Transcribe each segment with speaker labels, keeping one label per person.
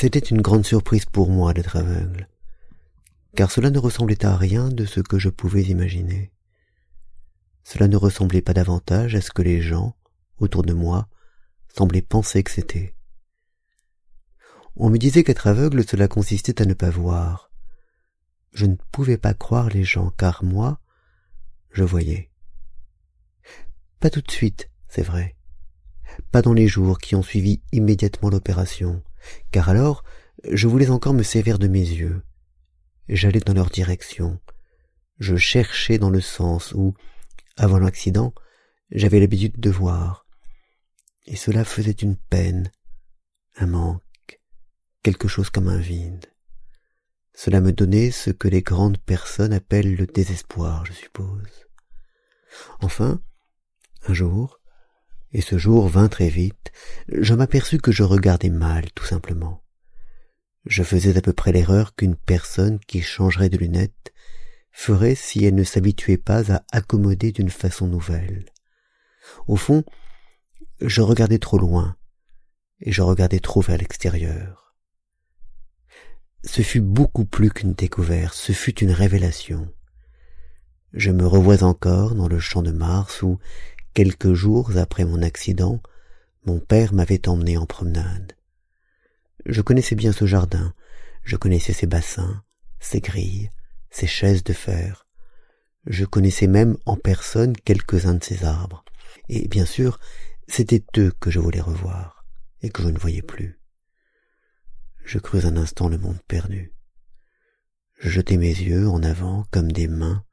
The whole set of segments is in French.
Speaker 1: C'était une grande surprise pour moi d'être aveugle, car cela ne ressemblait à rien de ce que je pouvais imaginer. Cela ne ressemblait pas davantage à ce que les gens, autour de moi, semblaient penser que c'était. On me disait qu'être aveugle cela consistait à ne pas voir. Je ne pouvais pas croire les gens, car moi, je voyais. Pas tout de suite, c'est vrai. Pas dans les jours qui ont suivi immédiatement l'opération, car alors je voulais encore me sévère de mes yeux. J'allais dans leur direction. Je cherchais dans le sens où, avant l'accident, j'avais l'habitude de voir. Et cela faisait une peine, un manque, quelque chose comme un vide. Cela me donnait ce que les grandes personnes appellent le désespoir, je suppose. Enfin, un jour, et ce jour vint très vite, je m'aperçus que je regardais mal, tout simplement. Je faisais à peu près l'erreur qu'une personne qui changerait de lunettes ferait si elle ne s'habituait pas à accommoder d'une façon nouvelle. Au fond, je regardais trop loin, et je regardais trop vers l'extérieur. Ce fut beaucoup plus qu'une découverte, ce fut une révélation. Je me revois encore dans le champ de Mars où, Quelques jours après mon accident, mon père m'avait emmené en promenade. Je connaissais bien ce jardin, je connaissais ses bassins, ses grilles, ses chaises de fer. Je connaissais même en personne quelques-uns de ses arbres. Et bien sûr, c'était eux que je voulais revoir, et que je ne voyais plus. Je crus un instant le monde perdu. Je jetai mes yeux en avant comme des mains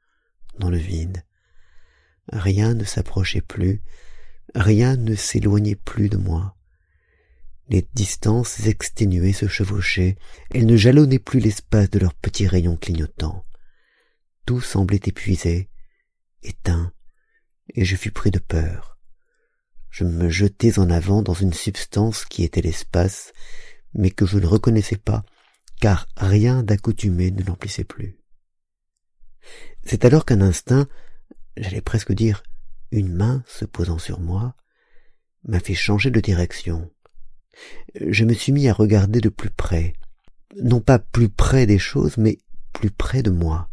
Speaker 1: dans le vide. Rien ne s'approchait plus, rien ne s'éloignait plus de moi. Les distances exténuées se chevauchaient, elles ne jalonnaient plus l'espace de leurs petits rayons clignotants. Tout semblait épuisé, éteint, et je fus pris de peur. Je me jetais en avant dans une substance qui était l'espace, mais que je ne reconnaissais pas, car rien d'accoutumé ne l'emplissait plus. C'est alors qu'un instinct j'allais presque dire une main se posant sur moi, m'a fait changer de direction. Je me suis mis à regarder de plus près, non pas plus près des choses, mais plus près de moi,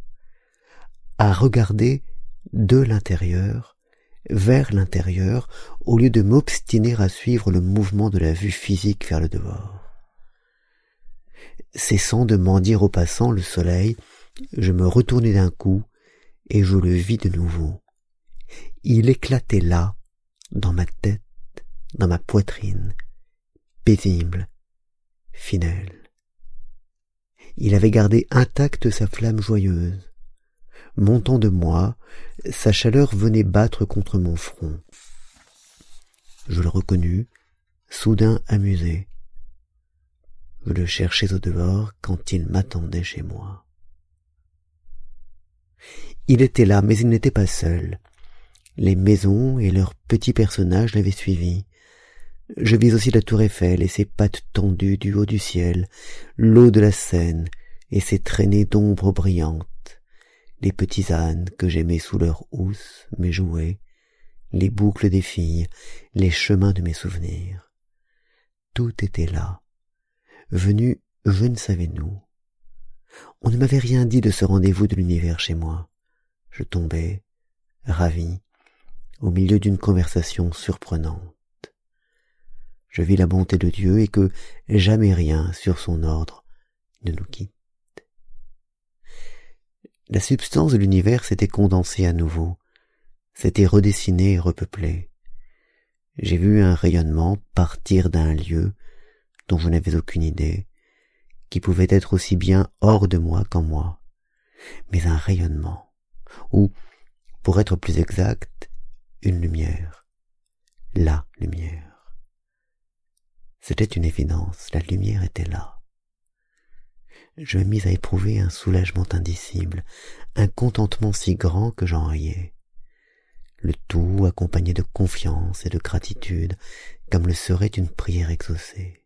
Speaker 1: à regarder de l'intérieur vers l'intérieur au lieu de m'obstiner à suivre le mouvement de la vue physique vers le dehors. Cessant de mendier au passant le soleil, je me retournai d'un coup et je le vis de nouveau. Il éclatait là, dans ma tête, dans ma poitrine, paisible, fidèle. Il avait gardé intacte sa flamme joyeuse. Montant de moi, sa chaleur venait battre contre mon front. Je le reconnus, soudain amusé. Je le cherchais au dehors quand il m'attendait chez moi. Il était là, mais il n'était pas seul. Les maisons et leurs petits personnages l'avaient suivi. Je vis aussi la tour Eiffel et ses pattes tendues du haut du ciel, l'eau de la Seine et ses traînées d'ombre brillantes, les petits ânes que j'aimais sous leurs housses, mes jouets, les boucles des filles, les chemins de mes souvenirs. Tout était là, venu je ne savais où. On ne m'avait rien dit de ce rendez-vous de l'univers chez moi je tombai, ravi, au milieu d'une conversation surprenante. Je vis la bonté de Dieu et que jamais rien sur son ordre ne nous quitte. La substance de l'univers s'était condensée à nouveau, s'était redessinée et repeuplée. J'ai vu un rayonnement partir d'un lieu dont je n'avais aucune idée, qui pouvait être aussi bien hors de moi qu'en moi, mais un rayonnement ou, pour être plus exact, une lumière. La lumière. C'était une évidence, la lumière était là. Je me mis à éprouver un soulagement indicible, un contentement si grand que j'en riais. Le tout accompagné de confiance et de gratitude, comme le serait une prière exaucée.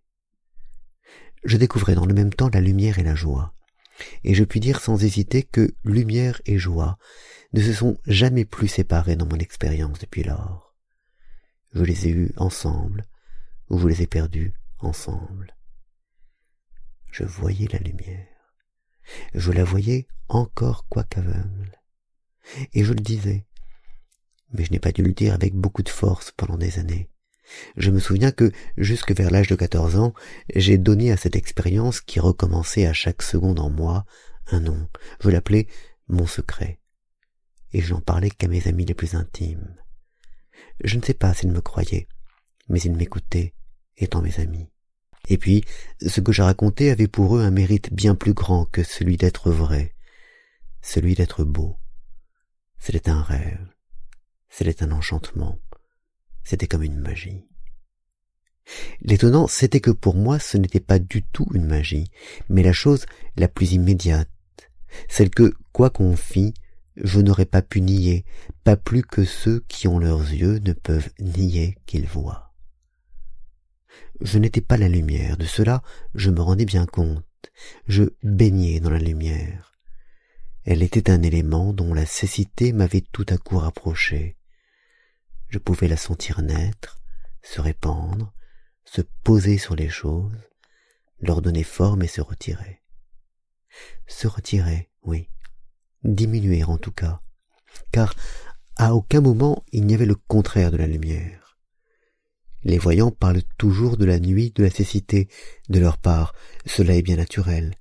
Speaker 1: Je découvrais dans le même temps la lumière et la joie, et je puis dire sans hésiter que lumière et joie ne se sont jamais plus séparés dans mon expérience depuis lors. Je les ai eus ensemble, ou je les ai perdus ensemble. Je voyais la lumière. Je la voyais encore quoiqu'aveugle. Et je le disais. Mais je n'ai pas dû le dire avec beaucoup de force pendant des années. Je me souviens que, jusque vers l'âge de quatorze ans, j'ai donné à cette expérience qui recommençait à chaque seconde en moi un nom. Je l'appelais mon secret. Et je n'en parlais qu'à mes amis les plus intimes. Je ne sais pas s'ils me croyaient, mais ils m'écoutaient, étant mes amis. Et puis, ce que je racontais avait pour eux un mérite bien plus grand que celui d'être vrai, celui d'être beau. C'était un rêve, c'était un enchantement, c'était comme une magie. L'étonnant, c'était que pour moi ce n'était pas du tout une magie, mais la chose la plus immédiate, celle que, quoi qu'on fît, je n'aurais pas pu nier, pas plus que ceux qui ont leurs yeux ne peuvent nier qu'ils voient. Je n'étais pas la lumière, de cela je me rendais bien compte. Je baignais dans la lumière. Elle était un élément dont la cécité m'avait tout à coup rapproché. Je pouvais la sentir naître, se répandre, se poser sur les choses, leur donner forme et se retirer. Se retirer, oui, diminuer en tout cas, car à aucun moment il n'y avait le contraire de la lumière. Les voyants parlent toujours de la nuit de la cécité, de leur part, cela est bien naturel.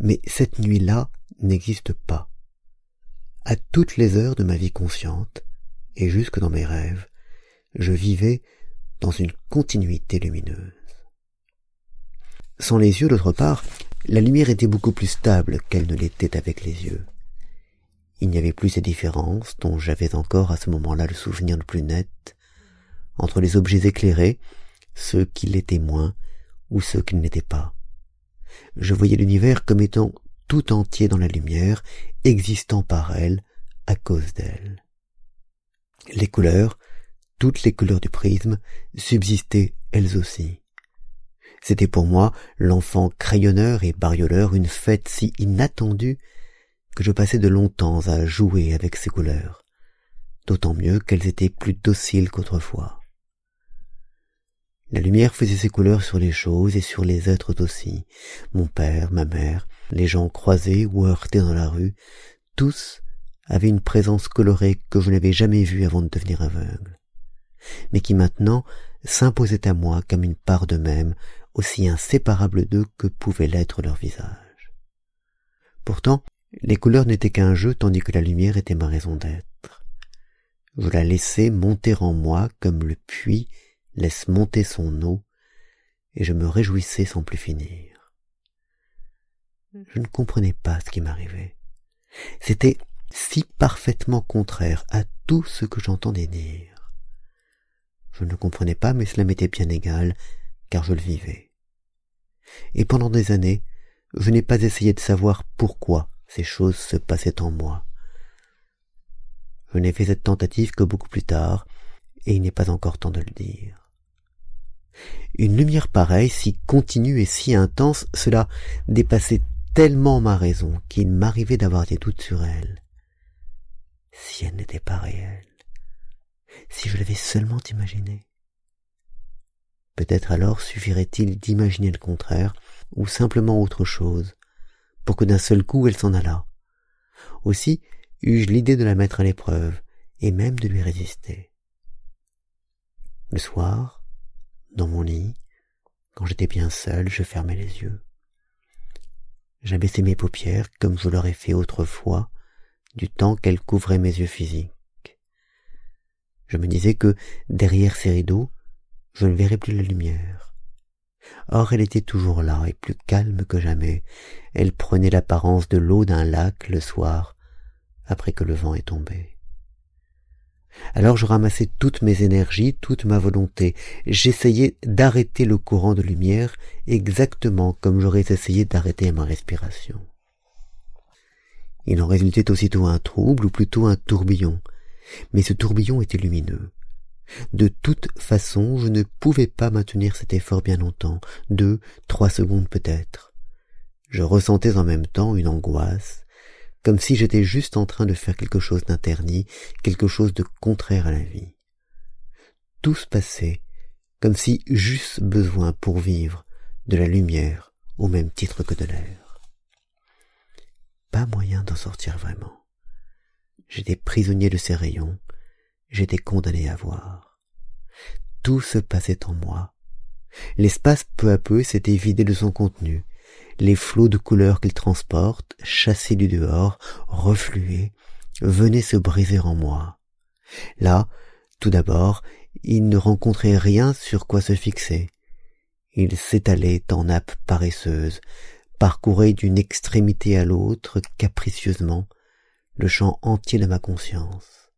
Speaker 1: Mais cette nuit-là n'existe pas. À toutes les heures de ma vie consciente, et jusque dans mes rêves, je vivais dans une continuité lumineuse. Sans les yeux, d'autre part, la lumière était beaucoup plus stable qu'elle ne l'était avec les yeux. Il n'y avait plus ces différences dont j'avais encore à ce moment-là le souvenir le plus net, entre les objets éclairés, ceux qui l'étaient moins ou ceux qui ne l'étaient pas. Je voyais l'univers comme étant tout entier dans la lumière, existant par elle, à cause d'elle. Les couleurs, toutes les couleurs du prisme, subsistaient elles aussi. C'était pour moi, l'enfant crayonneur et barioleur, une fête si inattendue que je passais de longs temps à jouer avec ces couleurs, d'autant mieux qu'elles étaient plus dociles qu'autrefois. La lumière faisait ses couleurs sur les choses et sur les êtres aussi. Mon père, ma mère, les gens croisés ou heurtés dans la rue, tous avaient une présence colorée que je n'avais jamais vue avant de devenir aveugle, mais qui maintenant s'imposait à moi comme une part d'eux-mêmes, aussi inséparable d'eux que pouvait l'être leur visage. Pourtant, les couleurs n'étaient qu'un jeu tandis que la lumière était ma raison d'être. Je la laissais monter en moi comme le puits laisse monter son eau, et je me réjouissais sans plus finir. Je ne comprenais pas ce qui m'arrivait. C'était si parfaitement contraire à tout ce que j'entendais dire. Je ne comprenais pas, mais cela m'était bien égal, car je le vivais. Et pendant des années, je n'ai pas essayé de savoir pourquoi ces choses se passaient en moi. Je n'ai fait cette tentative que beaucoup plus tard, et il n'est pas encore temps de le dire. Une lumière pareille, si continue et si intense, cela dépassait tellement ma raison qu'il m'arrivait d'avoir des doutes sur elle. Si elle n'était pas réelle, si je l'avais seulement imaginée. Peut-être alors suffirait-il d'imaginer le contraire, ou simplement autre chose, pour que d'un seul coup elle s'en allât. Aussi eus-je l'idée de la mettre à l'épreuve, et même de lui résister. Le soir, dans mon lit, quand j'étais bien seul, je fermais les yeux. J'abaissais mes paupières comme je l'aurais fait autrefois, du temps qu'elles couvraient mes yeux physiques. Je me disais que, derrière ces rideaux, je ne verrais plus la lumière. Or elle était toujours là et plus calme que jamais. Elle prenait l'apparence de l'eau d'un lac le soir, après que le vent est tombé. Alors je ramassai toutes mes énergies, toute ma volonté. J'essayais d'arrêter le courant de lumière exactement comme j'aurais essayé d'arrêter ma respiration. Il en résultait aussitôt un trouble, ou plutôt un tourbillon. Mais ce tourbillon était lumineux. De toute façon, je ne pouvais pas maintenir cet effort bien longtemps, deux, trois secondes peut-être. Je ressentais en même temps une angoisse, comme si j'étais juste en train de faire quelque chose d'interdit, quelque chose de contraire à la vie. Tout se passait comme si j'eusse besoin pour vivre de la lumière au même titre que de l'air. Pas moyen d'en sortir vraiment. J'étais prisonnier de ces rayons, j'étais condamné à voir. Tout se passait en moi. L'espace peu à peu s'était vidé de son contenu. Les flots de couleurs qu'il transporte, chassés du dehors, reflués, venaient se briser en moi. Là, tout d'abord, il ne rencontrait rien sur quoi se fixer. Il s'étalait en nappes paresseuses, parcourait d'une extrémité à l'autre capricieusement le champ entier de ma conscience.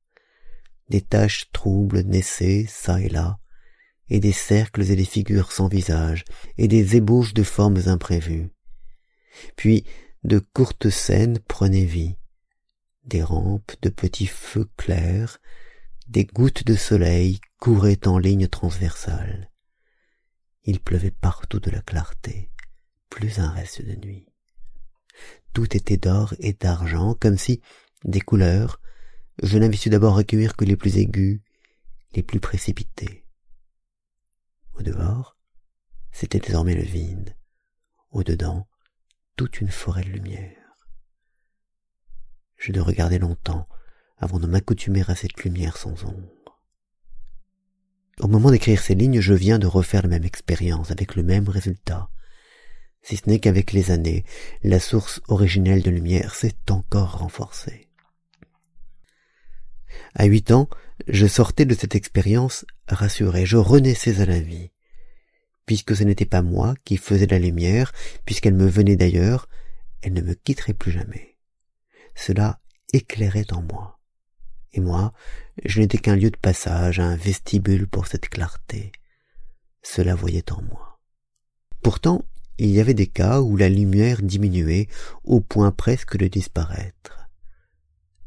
Speaker 1: Des taches troubles naissaient çà et là, et des cercles et des figures sans visage, et des ébauches de formes imprévues. Puis de courtes scènes prenaient vie, des rampes de petits feux clairs, des gouttes de soleil couraient en ligne transversale. Il pleuvait partout de la clarté, plus un reste de nuit. Tout était d'or et d'argent, comme si, des couleurs, je n'avais su d'abord recueillir que les plus aigus, les plus précipités. Au dehors, c'était désormais le vide. Au dedans, toute une forêt de lumière. Je de regarder longtemps avant de m'accoutumer à cette lumière sans ombre. Au moment d'écrire ces lignes, je viens de refaire la même expérience avec le même résultat. Si ce n'est qu'avec les années, la source originelle de lumière s'est encore renforcée. À huit ans, je sortais de cette expérience rassuré, je renaissais à la vie. Puisque ce n'était pas moi qui faisais la lumière, puisqu'elle me venait d'ailleurs, elle ne me quitterait plus jamais. Cela éclairait en moi. Et moi, je n'étais qu'un lieu de passage, un vestibule pour cette clarté. Cela voyait en moi. Pourtant, il y avait des cas où la lumière diminuait au point presque de disparaître.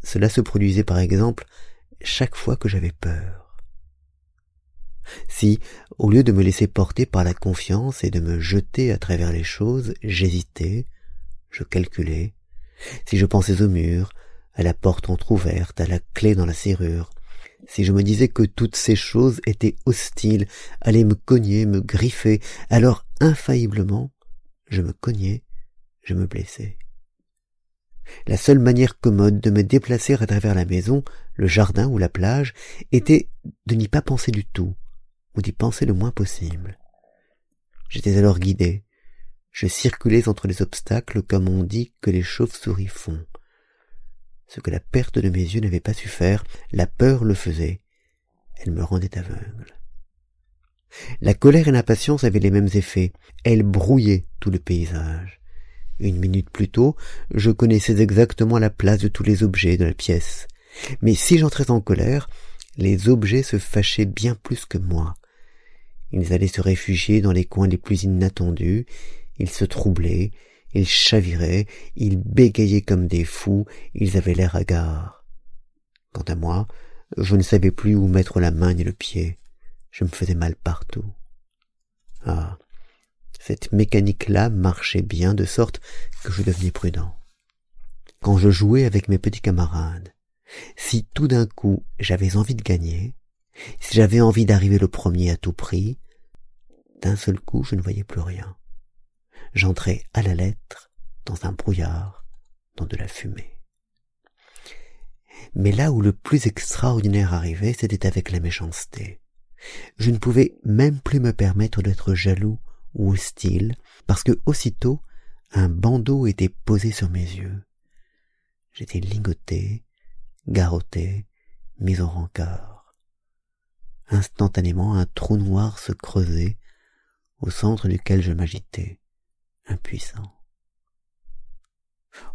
Speaker 1: Cela se produisait par exemple chaque fois que j'avais peur. Si, au lieu de me laisser porter par la confiance et de me jeter à travers les choses, j'hésitais, je calculais, si je pensais au mur, à la porte entr'ouverte, à la clé dans la serrure, si je me disais que toutes ces choses étaient hostiles, allaient me cogner, me griffer, alors infailliblement, je me cognais, je me blessais. La seule manière commode de me déplacer à travers la maison, le jardin ou la plage, était de n'y pas penser du tout, ou d'y penser le moins possible. J'étais alors guidé. Je circulais entre les obstacles comme on dit que les chauves-souris font. Ce que la perte de mes yeux n'avait pas su faire, la peur le faisait. Elle me rendait aveugle. La colère et l'impatience avaient les mêmes effets. Elles brouillaient tout le paysage. Une minute plus tôt, je connaissais exactement la place de tous les objets de la pièce. Mais si j'entrais en colère, les objets se fâchaient bien plus que moi. Ils allaient se réfugier dans les coins les plus inattendus, ils se troublaient, ils chaviraient, ils bégayaient comme des fous, ils avaient l'air hagards. Quant à moi, je ne savais plus où mettre la main ni le pied. Je me faisais mal partout. Ah. Cette mécanique-là marchait bien de sorte que je devenais prudent. Quand je jouais avec mes petits camarades, si tout d'un coup j'avais envie de gagner, si j'avais envie d'arriver le premier à tout prix, d'un seul coup je ne voyais plus rien j'entrais à la lettre dans un brouillard, dans de la fumée. Mais là où le plus extraordinaire arrivait, c'était avec la méchanceté. Je ne pouvais même plus me permettre d'être jaloux ou hostile, parce que aussitôt un bandeau était posé sur mes yeux. J'étais ligoté, garrotté, mis en rancard. Instantanément un trou noir se creusait, au centre duquel je m'agitais impuissant.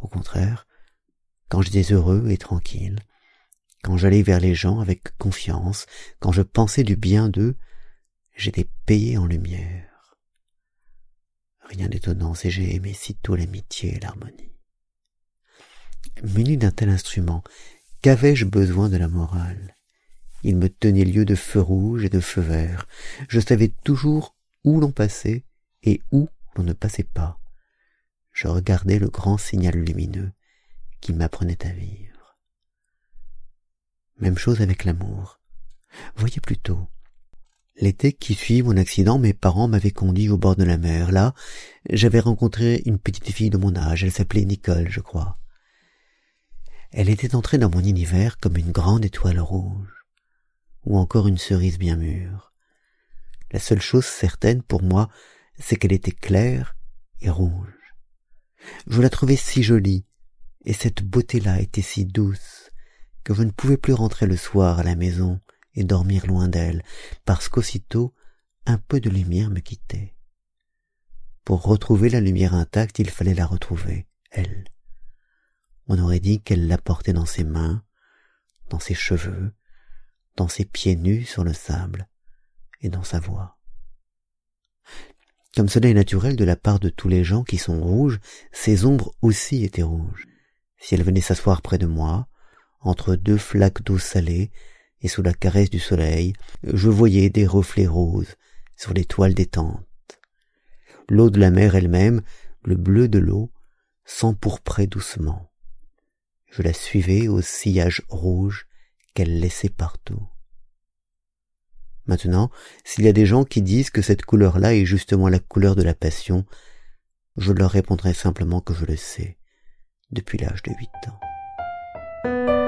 Speaker 1: Au contraire, quand j'étais heureux et tranquille, quand j'allais vers les gens avec confiance, quand je pensais du bien d'eux, j'étais payé en lumière. Rien d'étonnant si j'ai aimé sitôt l'amitié et l'harmonie. Muni d'un tel instrument, qu'avais-je besoin de la morale? Il me tenait lieu de feu rouge et de feu vert. Je savais toujours où l'on passait et où l'on ne passait pas. Je regardais le grand signal lumineux qui m'apprenait à vivre. Même chose avec l'amour. Voyez plutôt. L'été qui suit mon accident, mes parents m'avaient conduit au bord de la mer. Là, j'avais rencontré une petite fille de mon âge. Elle s'appelait Nicole, je crois. Elle était entrée dans mon univers comme une grande étoile rouge, ou encore une cerise bien mûre. La seule chose certaine pour moi, c'est qu'elle était claire et rouge. Je la trouvais si jolie, et cette beauté-là était si douce, que je ne pouvais plus rentrer le soir à la maison et dormir loin d'elle, parce qu'aussitôt un peu de lumière me quittait. Pour retrouver la lumière intacte, il fallait la retrouver, elle. On aurait dit qu'elle la portait dans ses mains, dans ses cheveux, dans ses pieds nus sur le sable, et dans sa voix. Comme cela est naturel de la part de tous les gens qui sont rouges, ces ombres aussi étaient rouges. Si elle venait s'asseoir près de moi, entre deux flaques d'eau salée, et sous la caresse du soleil, je voyais des reflets roses sur les toiles détentes. L'eau de la mer elle-même, le bleu de l'eau, s'empourprait doucement. Je la suivais au sillage rouge qu'elle laissait partout. Maintenant, s'il y a des gens qui disent que cette couleur-là est justement la couleur de la passion, je leur répondrai simplement que je le sais depuis l'âge de huit ans.